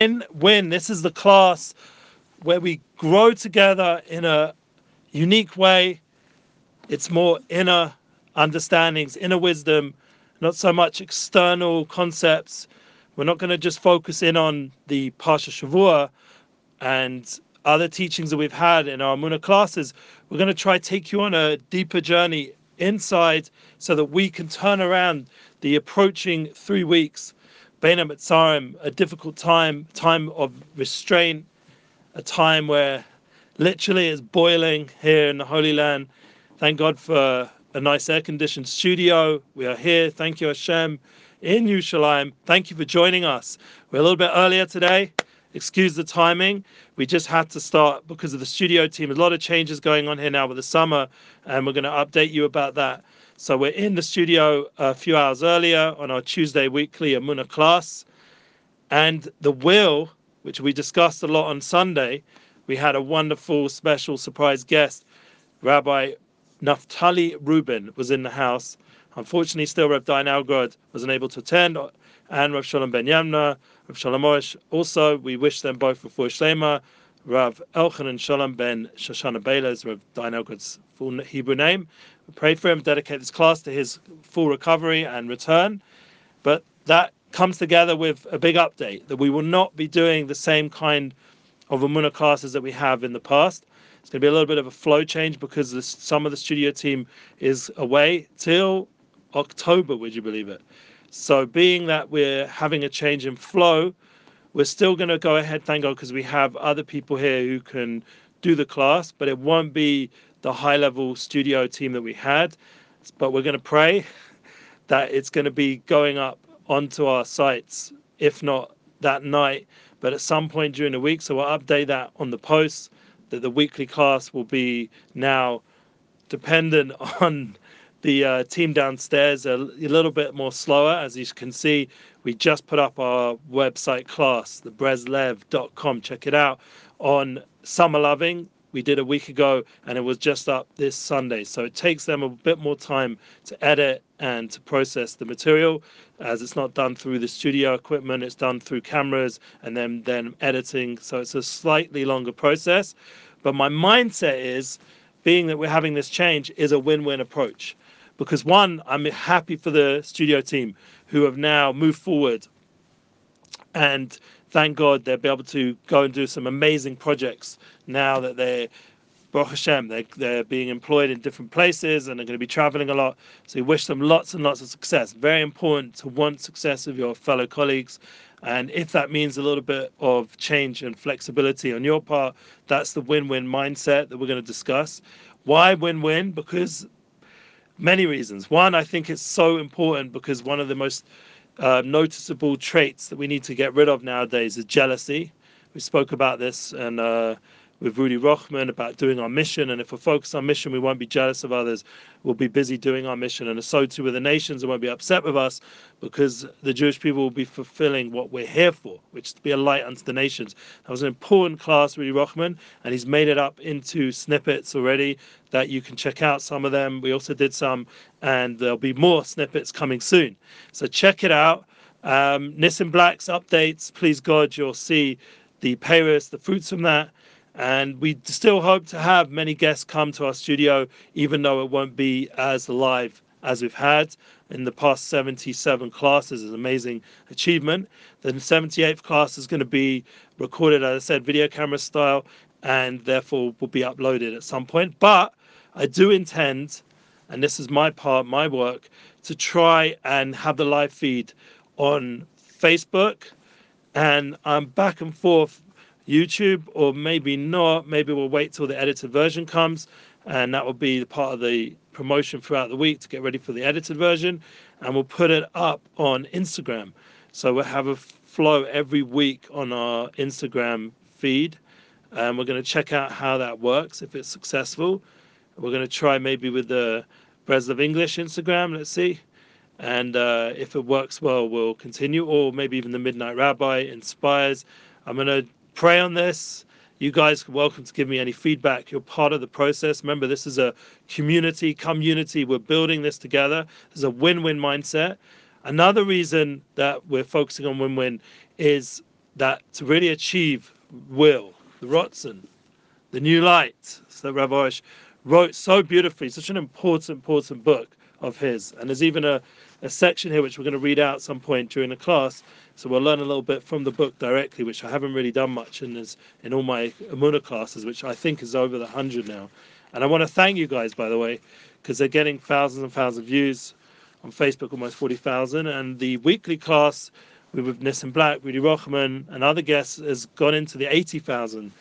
in win. This is the class where we grow together in a unique way. It's more inner understandings, inner wisdom, not so much external concepts. We're not going to just focus in on the Parsha Shavua and other teachings that we've had in our Muna classes. We're going to try take you on a deeper journey inside so that we can turn around the approaching three weeks Bein Hametzarim, a difficult time, time of restraint, a time where literally it's boiling here in the Holy Land. Thank God for a nice air conditioned studio. We are here. Thank you, Hashem, in Yerushalayim. Thank you for joining us. We're a little bit earlier today. Excuse the timing. We just had to start because of the studio team. A lot of changes going on here now with the summer, and we're going to update you about that. So we're in the studio a few hours earlier on our Tuesday weekly Emuna class. And the will, which we discussed a lot on Sunday, we had a wonderful special surprise guest. Rabbi Naftali Rubin was in the house. Unfortunately, still Rav Dayan Algod was unable to attend, and Rav Shalom Ben Yamna, Rav Shalom Morish. Also, we wish them both for Shlema. Rav Elchanan Shalom Ben Shoshana Bela Rav Dayan Algod's full Hebrew name. Pray for him, dedicate this class to his full recovery and return. But that comes together with a big update that we will not be doing the same kind of Emuna classes that we have in the past. It's going to be a little bit of a flow change because this, some of the studio team is away till October, would you believe it? So, being that we're having a change in flow, we're still going to go ahead, thank God, because we have other people here who can do the class, but it won't be the high level studio team that we had. But we're going to pray that it's going to be going up onto our sites, if not that night, but at some point during the week. So we'll update that on the posts that the weekly class will be now dependent on the uh, team downstairs a, a, little bit more slower. As you can see, we just put up our website class, thebreslev.com. Check it out on Summer Loving we did a week ago and it was just up this Sunday. So it takes them a bit more time to edit and to process the material as it's not done through the studio equipment, it's done through cameras and then then editing. So it's a slightly longer process. But my mindset is being that we're having this change is a win-win approach. Because one, I'm happy for the studio team who have now moved forward and thank God they'll be able to go and do some amazing projects now that they're Baruch Hashem, they're, they're being employed in different places and they're going to be traveling a lot. So we wish them lots and lots of success. Very important to want success of your fellow colleagues. And if that means a little bit of change and flexibility on your part, that's the win win mindset that we're going to discuss. Why win win? Because many reasons. One, I think it's so important because one of the most uh, noticeable traits that we need to get rid of nowadays is jealousy. We spoke about this and uh, with Rudy Rochman about doing our mission. And if we're focused on mission, we won't be jealous of others. We'll be busy doing our mission. And so too with the nations, they won't be upset with us because the Jewish people will be fulfilling what we're here for, which is to be a light unto the nations. That was an important class, Rudy Rochman, and he's made it up into snippets already that you can check out some of them. We also did some, and there'll be more snippets coming soon. So check it out. Um, Nissim Black's updates, please God, you'll see the Paris, the fruits from that and we still hope to have many guests come to our studio, even though it won't be as live as we've had in the past 77 classes. is an amazing achievement. The 78th class is going to be recorded, as I said, video camera style, and therefore will be uploaded at some point. But I do intend, and this is my part, my work, to try and have the live feed on Facebook. And I'm back and forth YouTube, or maybe not. Maybe we'll wait till the edited version comes, and that will be part of the promotion throughout the week to get ready for the edited version. And we'll put it up on Instagram. So we'll have a flow every week on our Instagram feed. And we're going to check out how that works, if it's successful. We're going to try maybe with the Breslev English Instagram, let's see. And uh, if it works well, we'll continue, or maybe even the Midnight Rabbi inspires. I'm going to pray on this. You guys welcome to give me any feedback. You're part of the process. Remember, this is a community, community. We're building this together. There's a win win mindset. Another reason that we're focusing on win win is that to really achieve will, the Rotzen, the new light, so Rav wrote so beautifully, such an important, important book of his. And there's even a, a section here which we're going to read out some point during the class. So we'll learn a little bit from the book directly, which I haven't really done much in this, in all my Emuna classes, which I think is over the hundred now. And I want to thank you guys, by the way, because they're getting thousands and thousands of views on Facebook, almost 40,000. And the weekly class with Nissim Black, Rudy Rochman, and other guests has gone into the 80,000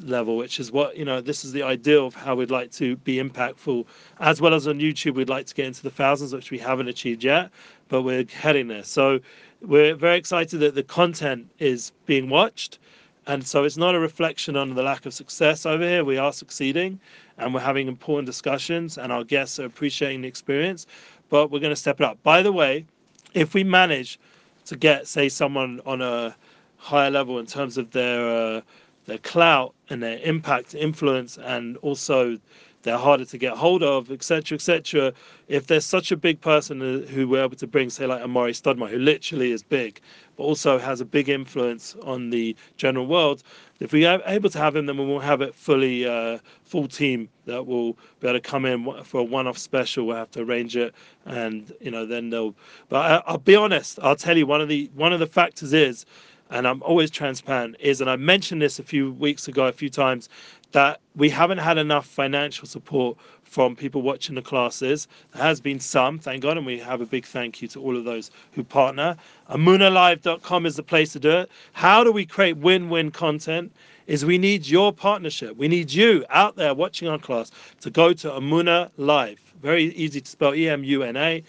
level, which is what, you know, this is the ideal of how we'd like to be impactful. As well as on YouTube, we'd like to get into the thousands, which we haven't achieved yet, but we're heading there. So we're very excited that the content is being watched. And so it's not a reflection on the lack of success over here. We are succeeding and we're having important discussions, and our guests are appreciating the experience, but we're going to step it up. By the way, if we manage to get, say, someone on a higher level in terms of their uh, their clout and their impact, influence, and also they're harder to get hold of, etc., etc. If there's such a big person who we're able to bring, say like Amar'e Stoudemire, who literally is big, but also has a big influence on the general world, if we are able to have him, then we will have it fully uh, full team that will be able to come in for a one-off special. We'll have to arrange it, and you know then they'll. But I, I'll be honest. I'll tell you one of the one of the factors is and I'm always transparent, is, and I mentioned this a few weeks ago, a few times, that we haven't had enough financial support from people watching the classes. There has been some, thank God, and we have a big thank you to all of those who partner. EmunaLive.com is the place to do it. How do we create win-win content? Is we need your partnership. We need you out there watching our class to go to Emuna Live. Very easy to spell E-M-U-N-A,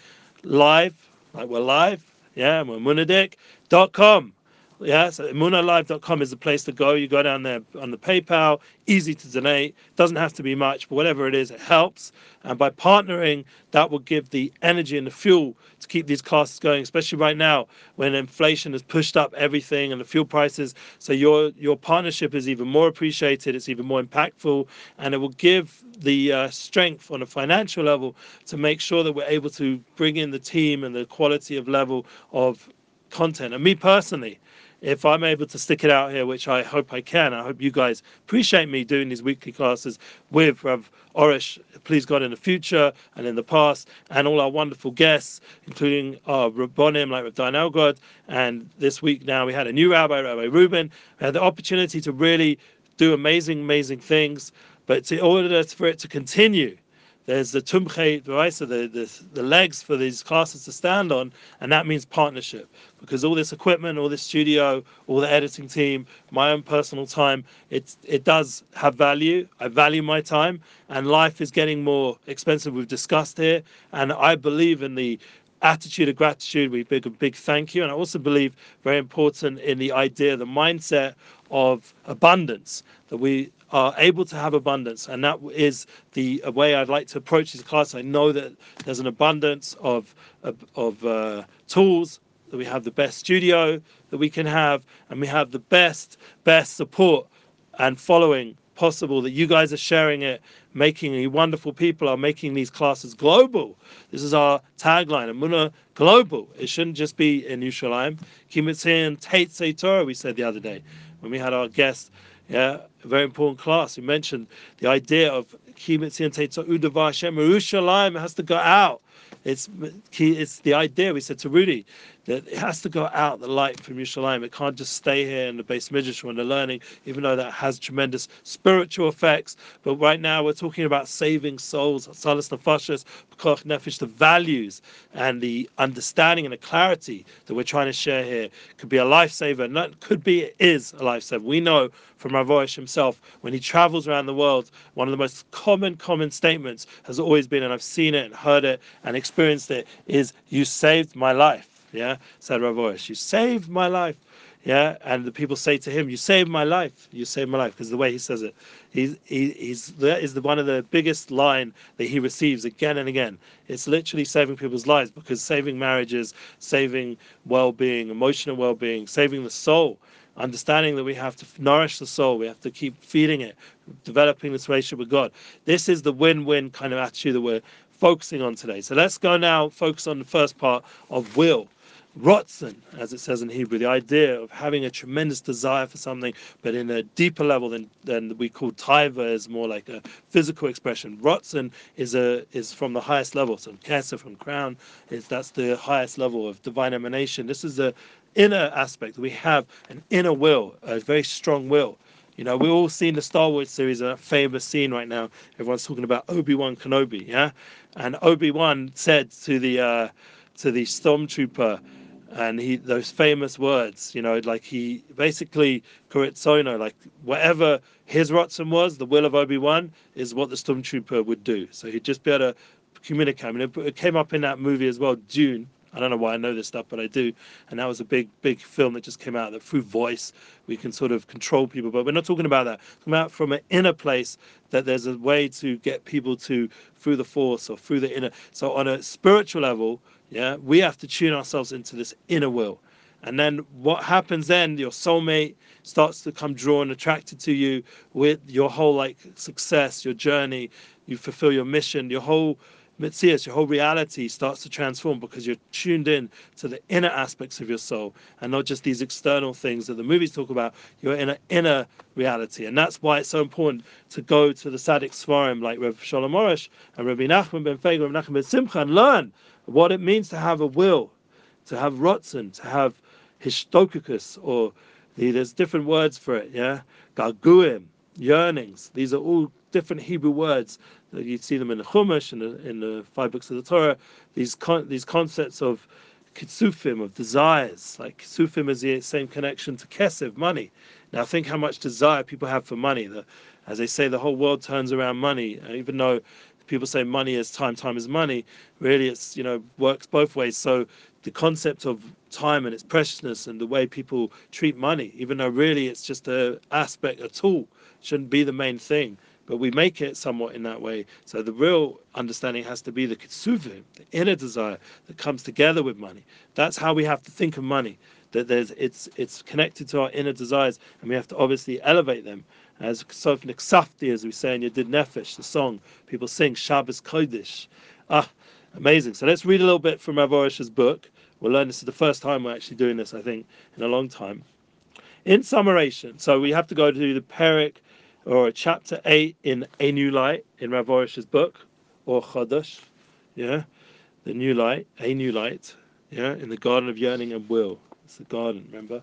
live, like we're live, yeah, we're munadic.com yeah, so munalive.com is the place to go. You go down there on the PayPal, easy to donate, doesn't have to be much, but whatever it is, it helps. And by partnering, that will give the energy and the fuel to keep these classes going, especially right now when inflation has pushed up everything and the fuel prices. So your your partnership is even more appreciated, it's even more impactful, and it will give the uh, strength on a financial level to make sure that we're able to bring in the team and the quality of level of content. And me personally, if I'm able to stick it out here, which I hope I can, I hope you guys appreciate me doing these weekly classes with Rav Arush, please God, in the future and in the past, and all our wonderful guests, including our Rabbonim like Rav Dan Elgod. And this week now we had a new rabbi, Rabbi Rubin. We had the opportunity to really do amazing, amazing things. But in order for it to continue, there's the tumche, the, right, so the, the legs for these classes to stand on, and that means partnership. Because all this equipment, all this studio, all the editing team, my own personal time, it, it does have value. I value my time, and life is getting more expensive. We've discussed here, and I believe in the attitude of gratitude. We big a big thank you, and I also believe very important in the idea, the mindset of abundance that we are able to have abundance, and that is the way I'd like to approach this class. I know that there's an abundance of of, uh, tools. That we have the best studio that we can have, and we have the best best support and following possible. That you guys are sharing it, making you wonderful people are making these classes global. This is our tagline, Emuna Global. It shouldn't just be in Yerushalayim. Ki MiTzion Tetze Torah, we said the other day when we had our guest yeah, a very important class. You mentioned the idea of It has to go out. It's it's the idea we said to Rudy that it has to go out the light from Yerushalayim. It can't just stay here in the beis midrash when they're learning, even though that has tremendous spiritual effects. But right now we're talking about saving souls, salas nefashos, pikuach nefesh, the values and the understanding and the clarity that we're trying to share here could be a lifesaver. Not could be is a lifesaver. We know from Rav Arush himself when he travels around the world, one of the most common common statements has always been, and I've seen it and heard it and experienced it, is "You saved my life." Yeah, said Rav Arush, you saved my life. Yeah, and the people say to him, "You saved my life. You saved my life," because the way he says it, he's he, he's that is the one of the biggest line that he receives again and again. It's literally saving people's lives because saving marriages, saving well-being, emotional well-being, saving the soul understanding that we have to nourish the soul, we have to keep feeding it, developing this relationship with God. This is the win win kind of attitude that we're focusing on today. So let's go now focus on the first part of will. Rotzen, as it says in Hebrew, the idea of having a tremendous desire for something, but in a deeper level than, than we call taiva is more like a physical expression. Rotzen is a is from the highest level. So kesef from crown is that's the highest level of divine emanation. This is the inner aspect. We have an inner will, a very strong will. You know, we've all seen the Star Wars series, a famous scene right now. Everyone's talking about Obi Wan Kenobi, yeah. And Obi Wan said to the uh, to the stormtrooper, and he those famous words, you know, like he basically Kuritsono, like whatever his Rotzen was, the will of Obi Wan is what the stormtrooper would do. So he'd just be able to communicate. I mean, it came up in that movie as well, Dune. I don't know why I know this stuff, but I do. And that was a big, big film that just came out that through voice we can sort of control people. But we're not talking about that. Come out from an inner place that there's a way to get people to through the force or through the inner. So on a spiritual level, yeah, we have to tune ourselves into this inner will. And then what happens then, your soulmate starts to come drawn, attracted to you with your whole like success, your journey, you fulfill your mission, your whole Mitzias, your whole reality starts to transform because you're tuned in to the inner aspects of your soul and not just these external things that the movies talk about. You're in an inner reality. And that's why it's so important to go to the Tzaddik Svarim like Rev Shalom Morish and Rabbi Nachman ben Feiga, Rabbi Nachman ben Simcha and learn what it means to have a will, to have rotzen, to have histokukus, or the, there's different words for it, yeah? Garguim, yearnings. These are all different Hebrew words. That you see them in the Chumash, in the, in the five books of the Torah. These con- these concepts of kitsufim, of desires. Like kitsufim is the same connection to kesef, money. Now think how much desire people have for money. The, as they say, the whole world turns around money. Even though people say money is time, time is money. Really, it's you know works both ways. So the concept of time and its preciousness and the way people treat money, even though really it's just a aspect, a tool, shouldn't be the main thing. But we make it somewhat in that way. So the real understanding has to be the kitsuvim, the inner desire that comes together with money. That's how we have to think of money. That there's it's it's connected to our inner desires, and we have to obviously elevate them as Sof Niksafti, as we say in Yedid Nefesh, the song people sing Shabbos Kodesh. Ah, amazing. So let's read a little bit from Rav Arush's book. We'll learn this is the first time we're actually doing this, I think, in a long time. In summation, so we have to go to the Perik or chapter 8 in A New Light in Rav Arush's book, or Chodesh, yeah, the New Light, A New Light, yeah, in the Garden of Yearning and Will. It's the garden, remember?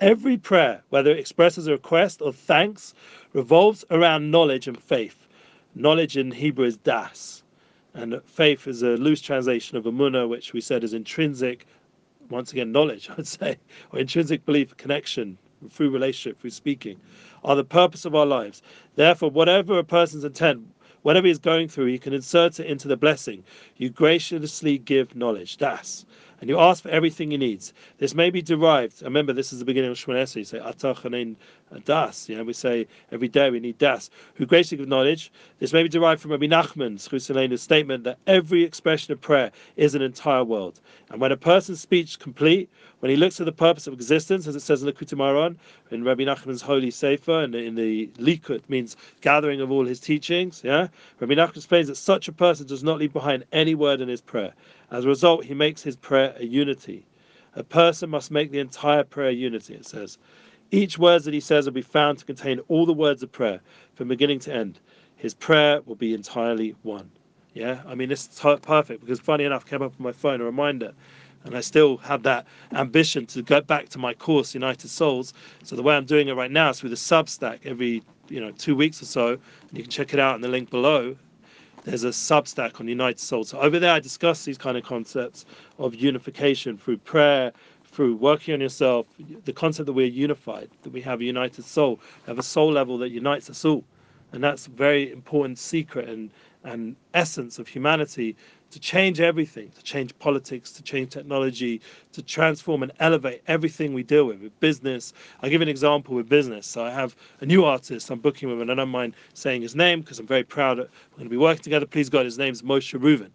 Every prayer, whether it expresses a request or thanks, revolves around knowledge and faith. Knowledge in Hebrew is das, and faith is a loose translation of emuna, which we said is intrinsic, once again, knowledge, I'd say, or intrinsic belief, connection through relationship, through speaking, are the purpose of our lives. Therefore, whatever a person's intent, whatever he's going through, he can insert it into the blessing. You graciously give knowledge. Das and you ask for everything he needs. This may be derived. Remember, this is the beginning of Shmonesri. You say Atachanin Das. You know, we say every day we need Das. Who graciously give knowledge. This may be derived from Rabbi Nachman's Chusalena's statement that every expression of prayer is an entire world. And when a person's speech complete, when he looks at the purpose of existence, as it says in the Kutimaron, in Rabbi Nachman's holy Sefer, and in the Likut means gathering of all his teachings. Yeah, Rabbi Nachman explains that such a person does not leave behind any word in his prayer. As a result, he makes his prayer a unity. A person must make the entire prayer unity, it says. Each word that he says will be found to contain all the words of prayer from beginning to end. His prayer will be entirely one. Yeah, I mean, it's perfect because funny enough, came up on my phone a reminder, and I still have that ambition to go back to my course, United Souls. So the way I'm doing it right now is through the Substack every you know two weeks or so. And you can check it out in the link below there's a Substack on United Soul. So over there, I discuss these kind of concepts of unification through prayer, through working on yourself. The concept that we're unified, that we have a united soul, have a soul level that unites us all, and that's a very important secret and and essence of humanity to change everything, to change politics, to change technology, to transform and elevate everything we deal with, with business. I'll give an example with business. So I have a new artist I'm booking with, and I don't mind saying his name because I'm very proud we're going to be working together. Please God, his name's Moshe Reuven.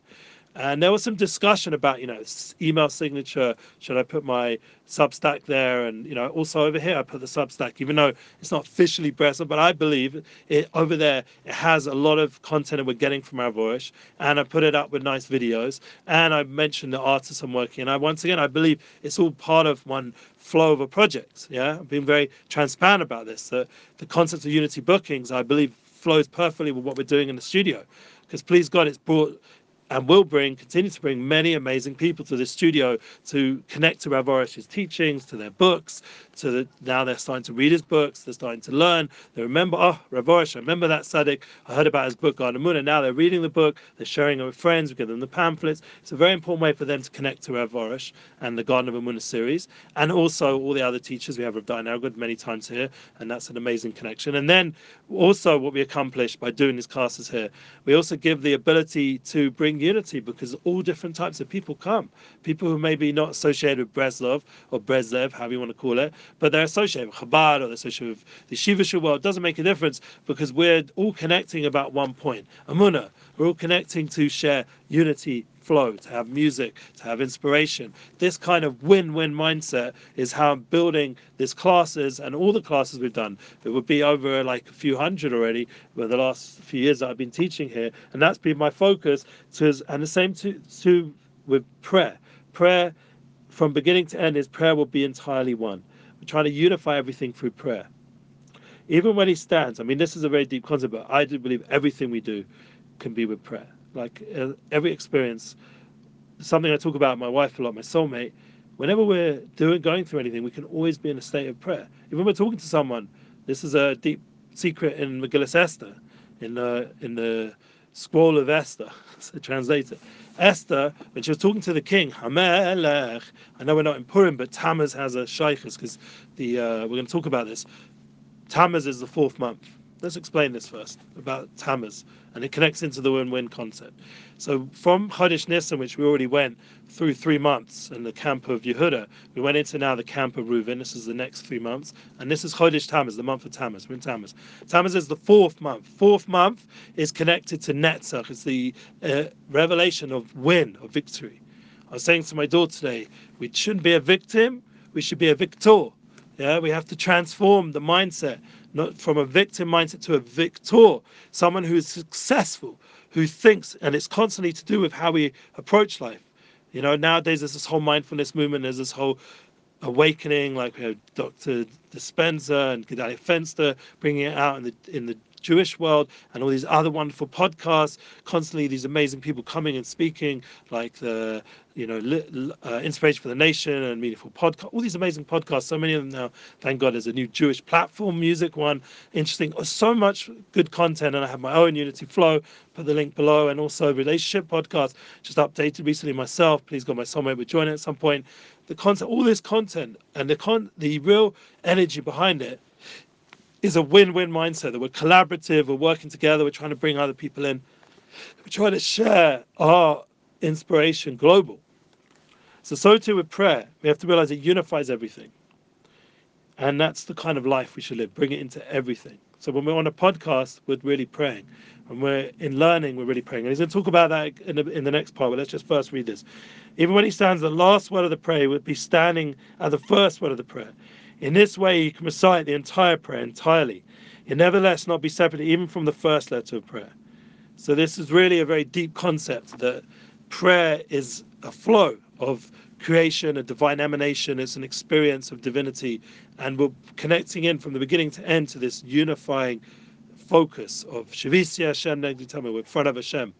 And there was some discussion about, you know, email signature. Should I put my Substack there? And, you know, also over here, I put the Substack, even though it's not officially Breslev, but I believe it over there, it has a lot of content that we're getting from our voice. And I put it up with nice videos. And I mentioned the artists I'm working. And I, once again, I believe it's all part of one flow of a project. Yeah. I've been very transparent about this. The, the concept of Unity bookings, I believe, flows perfectly with what we're doing in the studio because please God, it's brought and will bring, continue to bring many amazing people to this studio to connect to Rav Arush's teachings, to their books, to the, now they're starting to read his books, they're starting to learn. They remember, oh, Rav Arush, I remember that Tzaddik, I heard about his book, Garden Moon, and now they're reading the book, they're sharing it with friends, we give them the pamphlets. It's a very important way for them to connect to Rav Arush and the Garden of Emunah series, and also all the other teachers. We have Rav Dayan good many times here, and that's an amazing connection. And then also what we accomplish by doing these classes here, we also give the ability to bring unity because all different types of people come. People who may be not associated with Breslov or Breslev, however you want to call it, but they're associated with Chabad or they're associated with the Shiva world. It doesn't make a difference because we're all connecting about one point. Emuna, we're all connecting to share unity, flow, to have music, to have inspiration. This kind of win-win mindset is how I'm building these classes and all the classes we've done. It would be over like a few hundred already for the last few years that I've been teaching here, and that's been my focus. To, and the same to, to with prayer. Prayer from beginning to end is prayer will be entirely one. We're trying to unify everything through prayer. Even when he stands, I mean, this is a very deep concept, but I do believe everything we do can be with prayer like uh, every experience, something I talk about my wife a lot, my soulmate. Whenever we're doing going through anything, we can always be in a state of prayer. Even when we're talking to someone, this is a deep secret in Megillah Esther, in the in the scroll of Esther, the translator. Esther, when she was talking to the king, Hamelech, I know we're not in Purim, but Tammuz has a shaykhs because the uh, we're going to talk about this. Tammuz is the fourth month. Let's explain this first about Tammuz and it connects into the win-win concept. So from Chodesh Nisan, which we already went through three months in the camp of Yehuda, we went into now the camp of Reuven. This is the next three months, and this is Chodesh Tammuz, the month of Tammuz. We're in Tammuz. Tammuz is the fourth month. Fourth month is connected to Netzach. It's the uh, revelation of win, of victory. I was saying to my daughter today, we shouldn't be a victim, we should be a victor. Yeah, we have to transform the mindset not from a victim mindset to a victor, someone who is successful, who thinks, and it's constantly to do with how we approach life. You know, nowadays there's this whole mindfulness movement, there's this whole awakening, like we have Dr. Dispenza and Gedalia Fenster bringing it out in the in the Jewish world and all these other wonderful podcasts. Constantly, these amazing people coming and speaking, like the you know uh, Inspiration for the Nation and Meaningful Podcast. All these amazing podcasts. So many of them now. Thank God, there's a new Jewish platform, music one. Interesting. Oh, so much good content, and I have my own Unity Flow. Put the link below, and also relationship podcast. Just updated recently myself. Please God, my soulmate would join it at some point. The content, all this content, and the con, the real energy behind it is a win-win mindset that we're collaborative, we're working together, we're trying to bring other people in, we're trying to share our inspiration global. So so too with prayer, we have to realize it unifies everything. And that's the kind of life we should live, bring it into everything. So when we're on a podcast, we're really praying. And we're in learning, we're really praying. And he's going to talk about that in the, in the next part, but let's just first read this. Even when he stands, the last word of the prayer would be standing at the first word of the prayer. In this way, you can recite the entire prayer entirely, yet nevertheless not be separate even from the first letter of prayer. So, this is really a very deep concept that prayer is a flow of creation, a divine emanation, it's an experience of divinity, and we're connecting in from the beginning to end to this unifying focus of Shavisi Hashem Negditama, we're in front of Hashem.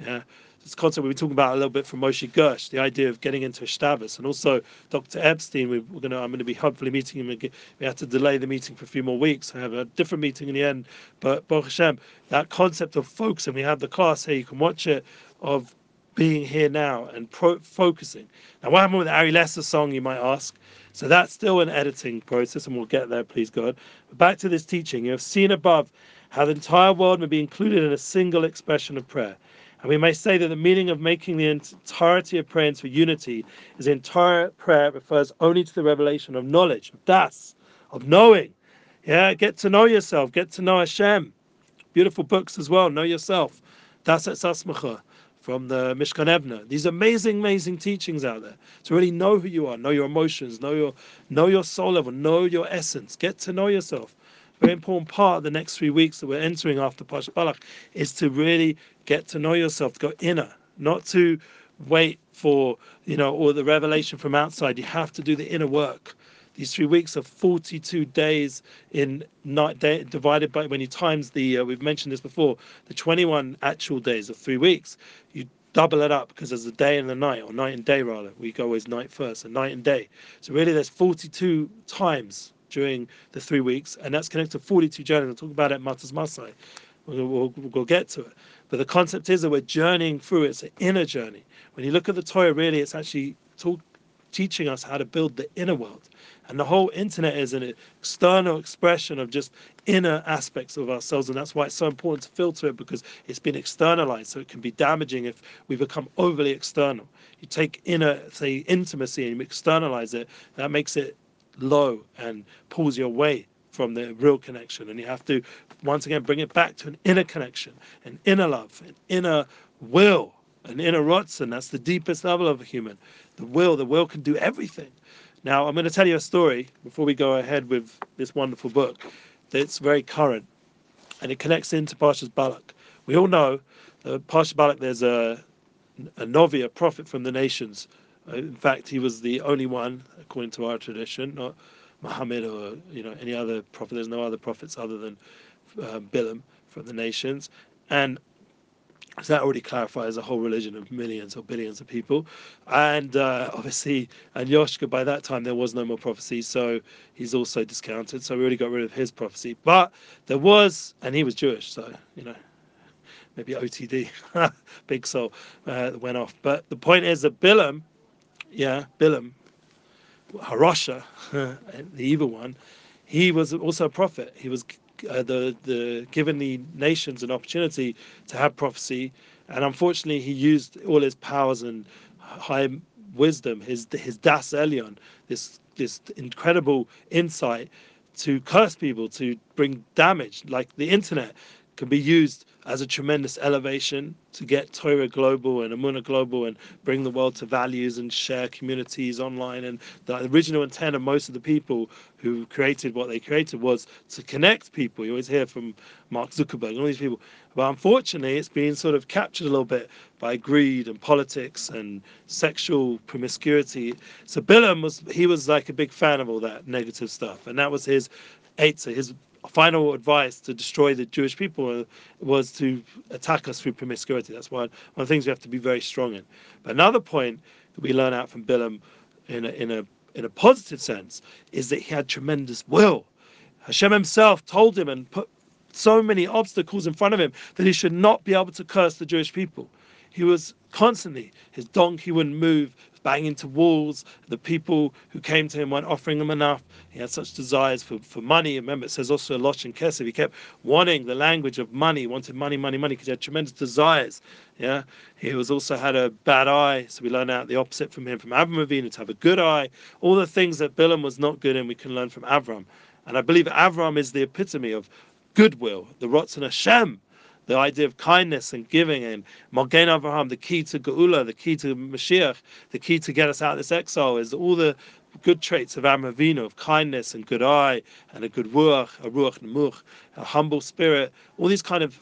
Yeah this concept we've been talking about a little bit from Moshe Gersh, the idea of getting into Shtabas, and also Dr. Epstein. We, are going to, I'm going to be hopefully meeting him. Again. We had to delay the meeting for a few more weeks. I have a different meeting in the end, but Baruch Hashem, that concept of focusing. We have the class here. You can watch it of being here now and pro- focusing. Now, what happened with the Ari Lesser song? You might ask. So that's still an editing process, and we'll get there, please God. But back to this teaching. You have seen above how the entire world may be included in a single expression of prayer. And we may say that the meaning of making the entirety of prayer into unity is entire prayer refers only to the revelation of knowledge, of das, of knowing. Yeah, get to know yourself, get to know Hashem. Beautiful books as well, know yourself. Das et sasmacha. from the Mishkan Evner. These amazing, amazing teachings out there. To really know who you are, know your emotions, know your know your soul level, know your essence, get to know yourself. Very important part of the next three weeks that we're entering after Pash Balak is to really get to know yourself, to go inner, not to wait for you know or the revelation from outside. You have to do the inner work. These three weeks are 42 days in night day, divided by when you times the uh, we've mentioned this before the 21 actual days of three weeks. You double it up because there's a day and a night or night and day rather. We go as night first and night and day. So really, there's 42 times during the three weeks, and that's connected to 42 journeys. I'll talk about it Matas Masai. We'll, we'll, we'll get to it. But the concept is that we're journeying through it. It's an inner journey. When you look at the Torah, really, it's actually talk, teaching us how to build the inner world. And the whole internet is an external expression of just inner aspects of ourselves. And that's why it's so important to filter it because it's been externalized. So it can be damaging if we become overly external. You take inner, say, intimacy and you externalize it, that makes it low and pulls you away from the real connection. And you have to, once again, bring it back to an inner connection, an inner love, an inner will, an inner rotzen. That's the deepest level of a human. The will, the will can do everything. Now, I'm going to tell you a story before we go ahead with this wonderful book that's very current and it connects into Parshas Balak. We all know uh, that Parshas Balak, there's a, a Novi, a prophet from the nations. Uh, in fact, he was the only one, according to our tradition, not Muhammad or you know any other prophet. There's no other prophets other than uh, Bilam from the nations, and so that already clarifies a whole religion of millions or billions of people. And uh, obviously, and Yoshka, by that time, there was no more prophecy, so he's also discounted. So we already got rid of his prophecy. But there was, and he was Jewish, so, you know, maybe OTD, big soul, uh, went off. But the point is that Bilam, yeah, Bilam, Harasha, the evil one, he was also a prophet. He was uh, the the given the nations an opportunity to have prophecy, and unfortunately he used all his powers and high wisdom, his his das Elyon, this this incredible insight to curse people, to bring damage. Like the internet can be used as a tremendous elevation to get Torah global and Emuna global and bring the world to values and share communities online. And the original intent of most of the people who created what they created was to connect people. You always hear from Mark Zuckerberg and all these people. But unfortunately, it's been sort of captured a little bit by greed and politics and sexual promiscuity. So Bilam was he was like a big fan of all that negative stuff, and that was his Eitzah, his final advice to destroy the Jewish people was to attack us through promiscuity. That's one, one of the things we have to be very strong in. But another point that we learn out from Bilam in a, in a, in a positive sense is that he had tremendous will. Hashem himself told him and put so many obstacles in front of him that he should not be able to curse the Jewish people. He was constantly, his donkey wouldn't move, bang into walls. The people who came to him weren't offering him enough. He had such desires for, for money. Remember, it says also Losh and Kesef. He kept wanting the language of money, wanted money, money, money, because he had tremendous desires. Yeah, he was also had a bad eye, so we learn out the opposite from him. From Avram Avinu to have a good eye. All the things that Bilam was not good in, we can learn from Avram. And I believe Avram is the epitome of goodwill, the Rotzon Hashem the idea of kindness and giving and Magen Avraham, the key to Geula, the key to Mashiach, the key to get us out of this exile is all the good traits of Avram of kindness and good eye and a good ruach, a ruach nemuch, a humble spirit, all these kind of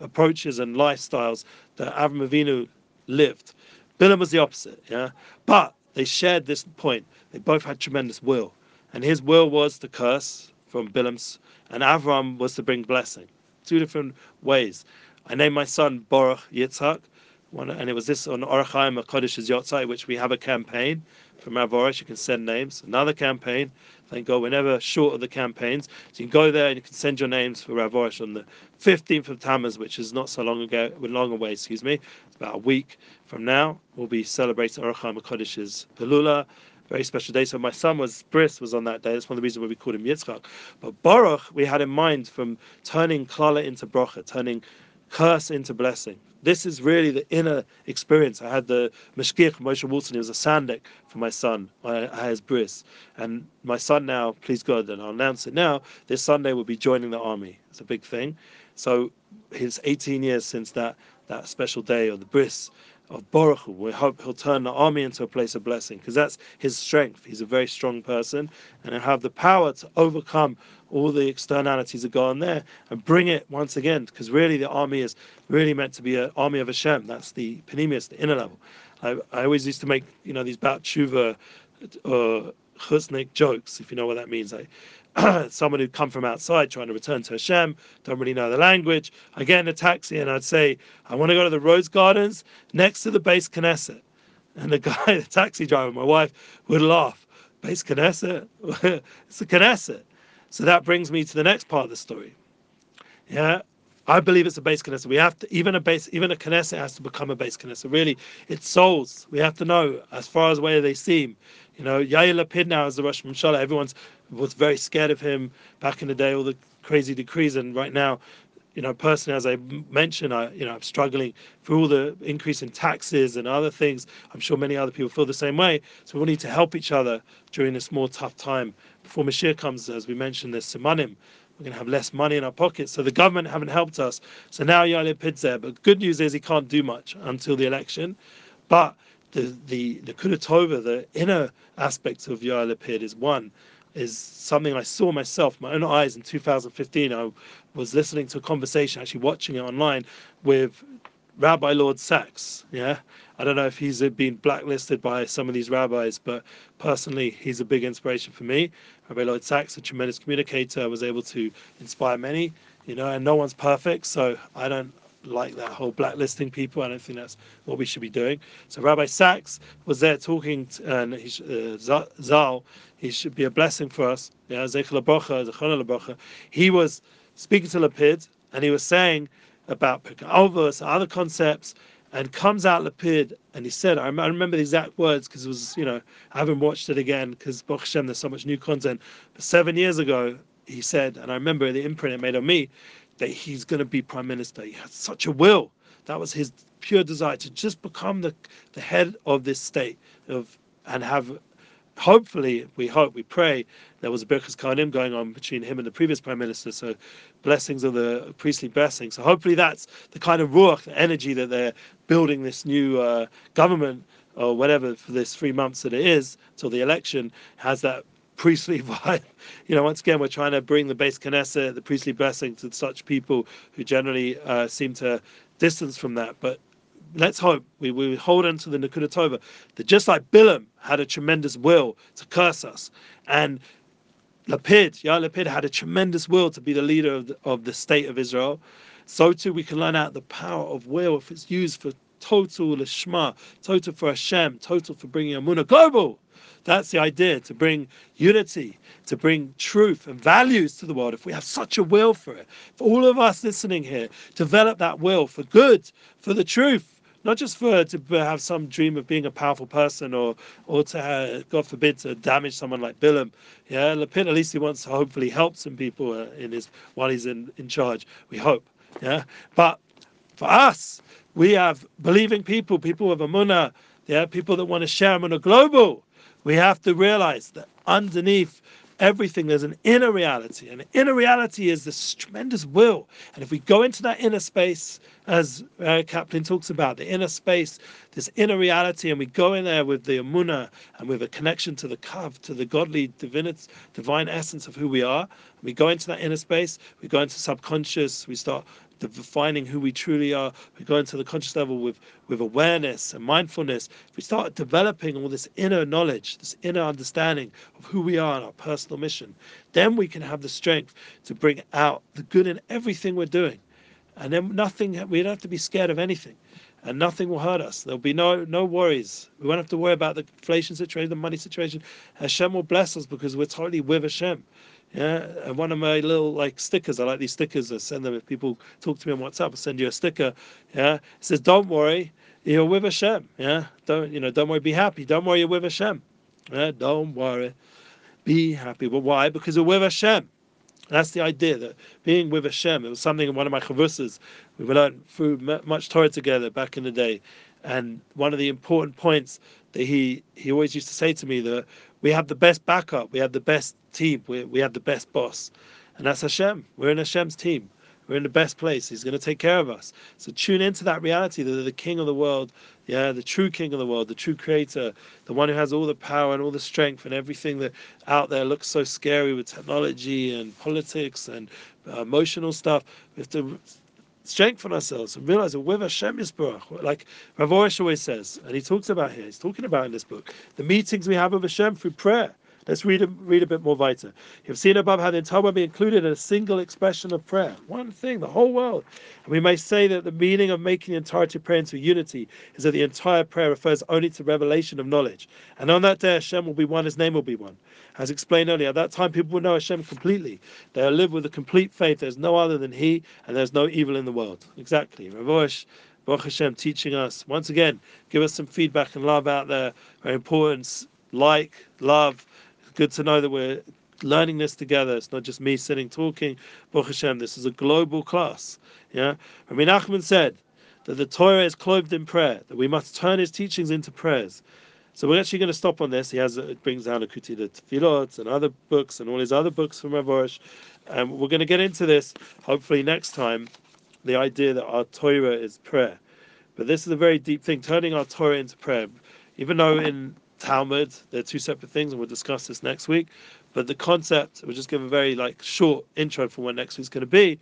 approaches and lifestyles that Avram Avinu lived. Bilam was the opposite, yeah. But they shared this point. They both had tremendous will, and his will was to curse from Bilam's, and Avram was to bring blessing two different ways. I named my son Baruch Yitzhak, and it was this on Or HaChaim Kodesh's Yotzai, which we have a campaign from Rav Arush. You can send names. Another campaign. Thank God we're never short of the campaigns. So you can go there and you can send your names for Rav Arush on the 15th of Tammuz, which is not so long ago, long away, excuse me. It's about a week from now. We'll be celebrating Or HaChaim Kodesh's Hilula very special day. So my son was Bris was on that day. That's one of the reasons why we called him Yitzchak. But Baruch we had in mind from turning Klala into Bracha, turning curse into blessing. This is really the inner experience. I had the Mashgiach Moshe Wilson, he was a sandik for my son. I, his bris. And my son now, please God, and I'll announce it now, this Sunday will be joining the army. It's a big thing. So it's 18 years since that that special day of the bris of Baruch. We hope he'll turn the army into a place of blessing because that's his strength. He's a very strong person and he'll have the power to overcome all the externalities that go on there and bring it once again because really the army is really meant to be an army of Hashem. That's the pnimius, the inner level. I, I always used to make, you know, these tshuva uh, chusnik jokes, if you know what that means. Like, someone who'd come from outside trying to return to Hashem, don't really know the language. I get in a taxi and I'd say, I want to go to the Rose Gardens next to the base Knesset. And the guy, the taxi driver, my wife, would laugh. Base Knesset? it's a Knesset. So that brings me to the next part of the story. Yeah, I believe it's a base Knesset. We have to even a base, even a Knesset has to become a base Knesset. Really, it's souls. We have to know as far as where they seem. You know, Yair Lapid now is the Rosh Hashanah. Everyone's was very scared of him back in the day, all the crazy decrees, and right now, you know, personally, as I mentioned, I, you know, I'm struggling through all the increase in taxes and other things. I'm sure many other people feel the same way. So we need to help each other during this more tough time. Before Mashiach comes, as we mentioned, there's Simanim. We're going to have less money in our pockets. So the government haven't helped us. So now Yair Lapid's there. But good news is he can't do much until the election. But the the the Kudatova, the inner aspects of Yair Lapid is one, is something I saw myself, my own eyes in 2015. I was listening to a conversation, actually watching it online, with Rabbi Lord Sacks. Yeah, I don't know if he's been blacklisted by some of these rabbis, but personally, he's a big inspiration for me. Rabbi Lord Sacks, a tremendous communicator, was able to inspire many. You know, and no one's perfect, so I don't like that whole blacklisting people. I don't think that's what we should be doing. So Rabbi Sacks was there talking, to, and he, uh, Zal, he should be a blessing for us. Yeah, He was speaking to Lapid, and he was saying about other concepts, and comes out Lapid, and he said, I remember the exact words because it was, you know, I haven't watched it again because Baruch Hashem, there's so much new content. But seven years ago, he said, and I remember the imprint it made on me, that he's going to be prime minister. He had such a will. That was his pure desire to just become the, the head of this state of and have hopefully we hope we pray there was a Birkas Kohanim going on between him and the previous prime minister so blessings of the priestly blessings so hopefully that's the kind of ruach the energy that they're building this new uh, government or whatever for this three months that it is till the election has that priestly vibe. You know, once again, we're trying to bring the base Knesset, the priestly blessing to such people who generally uh, seem to distance from that. But let's hope we, we hold on to the Nakuda Tova that just like Bilam had a tremendous will to curse us, and Lapid, Yair Lapid had a tremendous will to be the leader of the, of the state of Israel, so too we can learn out the power of will if it's used for total lishma, total for Hashem, total for bringing Emunah global. That's the idea to bring unity, to bring truth and values to the world. If we have such a will for it, for all of us listening here, develop that will for good, for the truth, not just for to have some dream of being a powerful person or or to have, God forbid to damage someone like Bilam. Yeah, Lapid at least he wants to hopefully help some people uh, in his while he's in in charge. We hope. Yeah, but for us, we have believing people, people with Emunah, yeah, people that want to share Emunah global. We have to realize that underneath everything. There's an inner reality and the inner reality is this tremendous will. And if we go into that inner space as uh, kaplan talks about the inner space this inner reality and we go in there with the emuna and with a connection to the kav to the godly divinity divine essence of who we are we go into that inner space we go into subconscious we start defining who we truly are, we go into the conscious level with, with awareness and mindfulness, if we start developing all this inner knowledge, this inner understanding of who we are and our personal mission, then we can have the strength to bring out the good in everything we're doing. And then nothing, we don't have to be scared of anything and nothing will hurt us. There'll be no no worries. We won't have to worry about the inflation situation, the money situation. Hashem will bless us because we're totally with Hashem. Yeah, and one of my little like stickers, I like these stickers. I send them if people talk to me on WhatsApp. I send you a sticker. Yeah, it says, "Don't worry, you're with Hashem." Yeah, don't you know? Don't worry, be happy. Don't worry, you're with Hashem. Yeah, don't worry, be happy. But why? Because you're with Hashem. That's the idea that being with Hashem. It was something in one of my chavusas. We learned through much Torah together back in the day, and one of the important points that he he always used to say to me that we have the best backup, we have the best team, we, we have the best boss. And that's Hashem. We're in Hashem's team. we're in the best place. He's going to take care of us. So tune into that reality that the King of the world, yeah, the true King of the world, the true Creator, the one who has all the power and all the strength and everything that out there looks so scary with technology and politics and uh, emotional stuff. We have to strengthen ourselves and realize that with Hashem Yisbarach, like Rav always says, and he talks about here, he's talking about in this book, the meetings we have with Hashem through prayer. Let's read a, read a bit more weiter. You've seen above how the entire world be included in a single expression of prayer. One thing, the whole world. And we may say that the meaning of making the entirety of prayer into unity is that the entire prayer refers only to revelation of knowledge. And on that day, Hashem will be one, His name will be one. As explained earlier, at that time, people will know Hashem completely. They'll live with a complete faith. There's no other than He, and there's no evil in the world. Exactly. Rav Arush, Baruch Hashem, teaching us once again. Give us some feedback and love out there. Very important. Like, love good to know that we're learning this together. It's not just me sitting talking. Baruch Hashem, this is a global class. Yeah, Rabbi Nachman said that the Torah is clothed in prayer. That we must turn his teachings into prayers. So we're actually going to stop on this. He has it brings down Likutei Tefillot and other books and all his other books from Rav Arush. And we're going to get into this hopefully next time. The idea that our Torah is prayer, but this is a very deep thing. Turning our Torah into prayer, even though in Talmud. They're two separate things, and we'll discuss this next week. But the concept, we'll just give a very like short intro for what next week's going to be.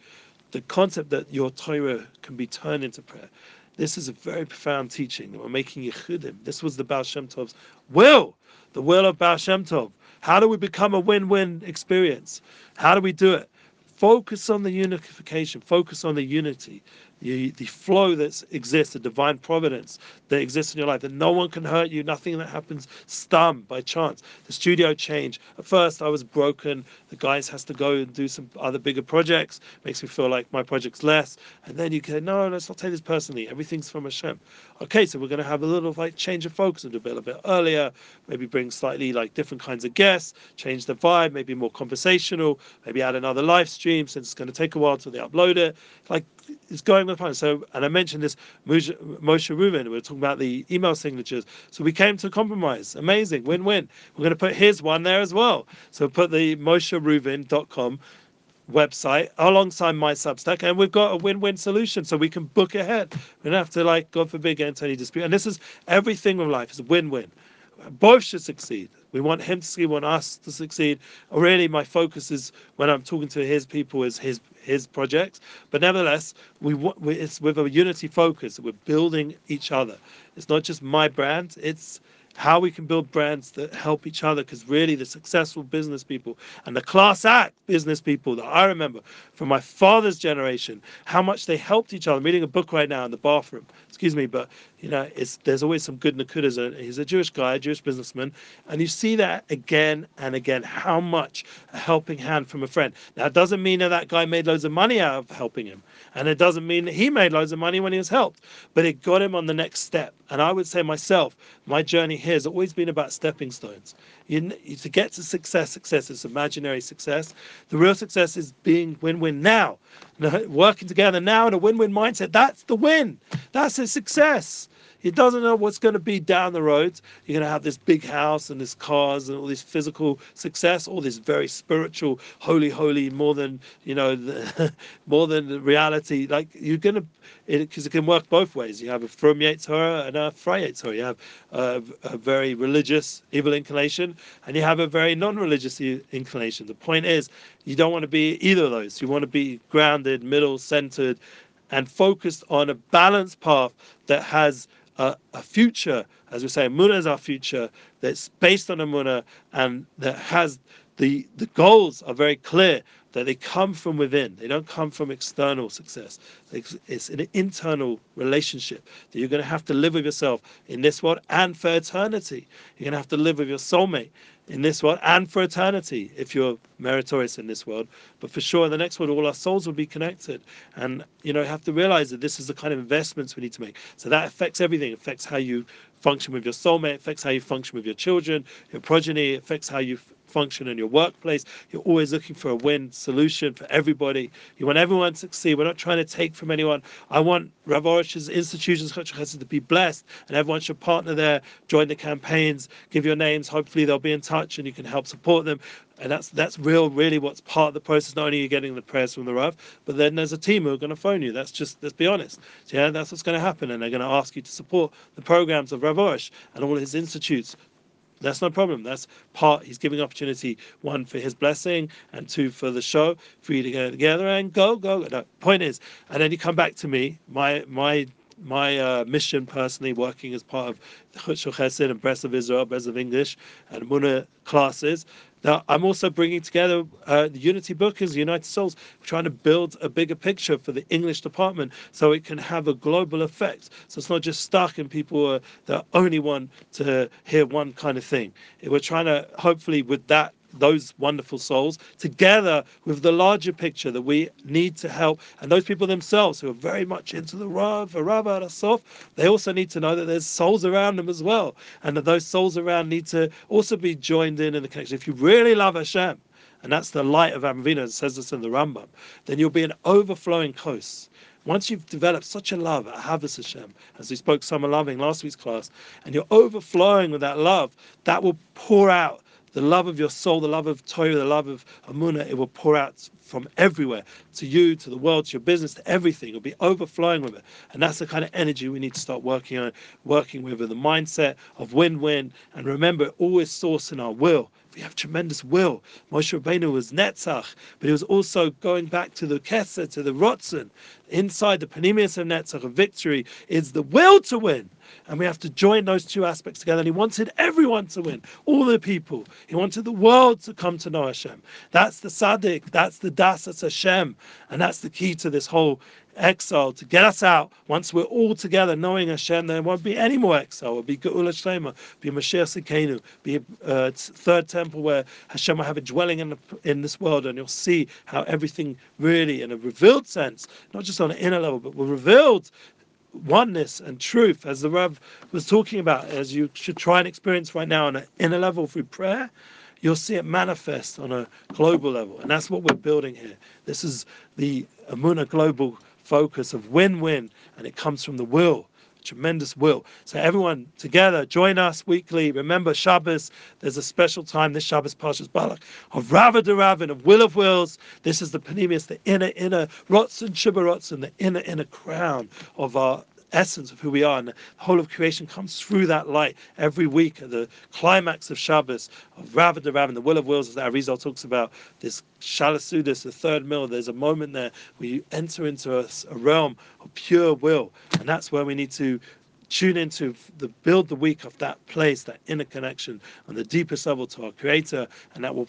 The concept that your Torah can be turned into prayer. This is a very profound teaching that we're making yichudim. This was the Baal Shem Tov's will, the will of Baal Shem Tov. How do we become a win-win experience? How do we do it? Focus on the unification. Focus on the unity the, the flow that exists, the divine providence that exists in your life, that no one can hurt you, nothing that happens stum by chance. The studio change. At first, I was broken. The guys has to go and do some other bigger projects. Makes me feel like my project's less. And then you can, no, let's not take this personally. Everything's from Hashem. Okay, so we're going to have a little like change of focus and do a a bit earlier. Maybe bring slightly like different kinds of guests. Change the vibe. Maybe more conversational. Maybe add another live stream since it's going to take a while till they upload it. Like it's going So, and I mentioned this Moshe, Rubin. We were talking about the email signatures. So we came to a compromise. Amazing, win-win. We're going to put his one there as well. So put the MosheRubin.com website alongside my Substack, and we've got a win-win solution. So we can book ahead. We don't have to like, God forbid, get into any dispute. And this is everything with life is win-win. Both should succeed. We want him to succeed, we want us to succeed. Really, my focus is when I'm talking to his people is his his projects. But nevertheless, we, it's with a unity focus. That we're building each other. It's not just my brand. It's how we can build brands that help each other because really the successful business people and the class act business people that I remember from my father's generation, how much they helped each other. I'm reading a book right now in the bathroom, excuse me, but you know, it's there's always some good nakudas. He's a Jewish guy, a Jewish businessman, and you see that again and again. How much a helping hand from a friend. Now, it doesn't mean that that guy made loads of money out of helping him, and it doesn't mean that he made loads of money when he was helped, but it got him on the next step. And I would say myself, my journey here has always been about stepping stones. You, to get to success, success is imaginary success. The real success is being win-win now, working together now in a win-win mindset. That's the win. That's a success. He doesn't know what's going to be down the road. You're going to have this big house and this cars and all this physical success, all this very spiritual, holy, holy, more than you know, the, more than reality. Like you're going to, because it, it, can work both ways. You have a from Yetzirah and uh, a frei Yetzirah. You have a, a very religious evil inclination, and you have a very non-religious inclination. The point is, you don't want to be either of those. You want to be grounded, middle, centered, and focused on a balanced path that has a, a future, as we say, Emuna is our future that's based on Emuna and that has the the goals are very clear that they come from within. They don't come from external success. It's an internal relationship that you're going to have to live with yourself in this world and for eternity. You're going to have to live with your soulmate in this world and for eternity if you're meritorious in this world. But for sure, in the next world, all our souls will be connected. And, you know, you have to realize that this is the kind of investments we need to make. So that affects everything. It affects how you function with your soulmate, affects how you function with your children, your progeny, affects how you function in your workplace. You're always looking for a win solution for everybody. You want everyone to succeed. We're not trying to take from anyone. I want Rav Arush's institutions to be blessed, and everyone should partner there, join the campaigns, give your names. Hopefully, they'll be in touch and you can help support them and that's that's real, really what's part of the process. Not only are you getting the prayers from the Rav, but then there's a team who are going to phone you. That's just let's be honest. So, yeah, that's what's going to happen, and they're going to ask you to support the programs of Rav Arush and all his institutes. That's no problem. That's part. He's giving opportunity one for his blessing and two for the show for you to go together and go go. No, point is, and then you come back to me. My my my uh, mission personally, working as part of Chutz Chesed and Breslev Israel, Breslev English, and Emuna classes. Now, I'm also bringing together uh, the Unity Bookers, United Souls, trying to build a bigger picture for the English department so it can have a global effect. So it's not just stuck in people uh, that only want to hear one kind of thing. We're trying to, hopefully, with that those wonderful souls together with the larger picture that we need to help and those people themselves who are very much into the Rav, Rav Sof, they also need to know that there's souls around them as well and that those souls around need to also be joined in in the connection. If you really love Hashem, and that's the light of Avram Avinu, it says this in the Rambam, then you'll be an overflowing coast. Once you've developed such a love Ahavas Hashem, as we spoke summer loving last week's class, and you're overflowing with that love, that will pour out the love of your soul, the love of Torah, the love of Emunah, it will pour out from everywhere to you, to the world, to your business, to everything. It'll be overflowing with it. And that's the kind of energy we need to start working on, working with, with the mindset of win-win. And remember, always source in our will. We have tremendous will. Moshe Rabbeinu was Netzach, but he was also going back to the Kesser, to the Rotzen. Inside the pnimius of Netzach, of victory, is the will to win. And we have to join those two aspects together. And he wanted everyone to win, all the people. He wanted the world to come to know Hashem. That's the Sadiq, that's the Das, that's Hashem. And that's the key to this whole exile to get us out. Once we're all together knowing Hashem, there won't be any more exile. It'll be Geula Shlema, be Mashiach Tzidkeinu, be uh, third temple where Hashem will have a dwelling in, the, in this world, and you'll see how everything really, in a revealed sense, not just on an inner level, but we're revealed oneness and truth, as the Rav was talking about, as you should try and experience right now on an inner level through prayer, you'll see it manifest on a global level. And that's what we're building here. This is the Emuna global focus of win-win, and it comes from the will tremendous will. So everyone together, join us weekly. Remember Shabbos, there's a special time this Shabbos Parshas Balak of Rava Ravin, of Will of Wills. This is the pnimius, the inner, inner Rotzen Shibarotzen, the inner, inner crown of our essence of who we are. And the whole of creation comes through that light every week at the climax of Shabbos, of Rav the Rav, and the will of wills, as Arizal talks about, this Shalasudis, the third mill. There's a moment there where you enter into a, a realm of pure will. And that's where we need to tune into the build the week of that place, that inner connection on the deepest level to our creator, and that will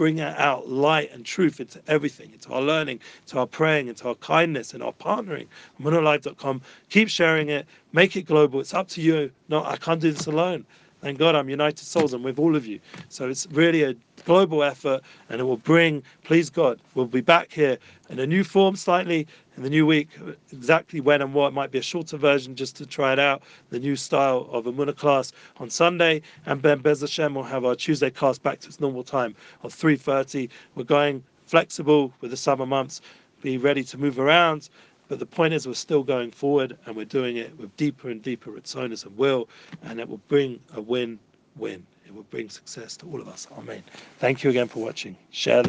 bring out light and truth into everything, into our learning, to our praying, into our kindness, and our partnering. EmunaLive.com. Keep sharing it, make it global. It's up to you. No, I can't do this alone. Thank God I'm United Souls. I'm with all of you. So it's really a global effort and it will bring, please God, we'll be back here in a new form slightly in the new week. Exactly when and what might be a shorter version just to try it out. The new style of Emuna class on Sunday. And Ben Bez Hashem will have our Tuesday class back to its normal time of 3.30. We're going flexible with the summer months. Be ready to move around but the point is, we're still going forward and we're doing it with deeper and deeper retzonas and will, and it will bring a win win. It will bring success to all of us. Amen. Thank you again for watching. Share this.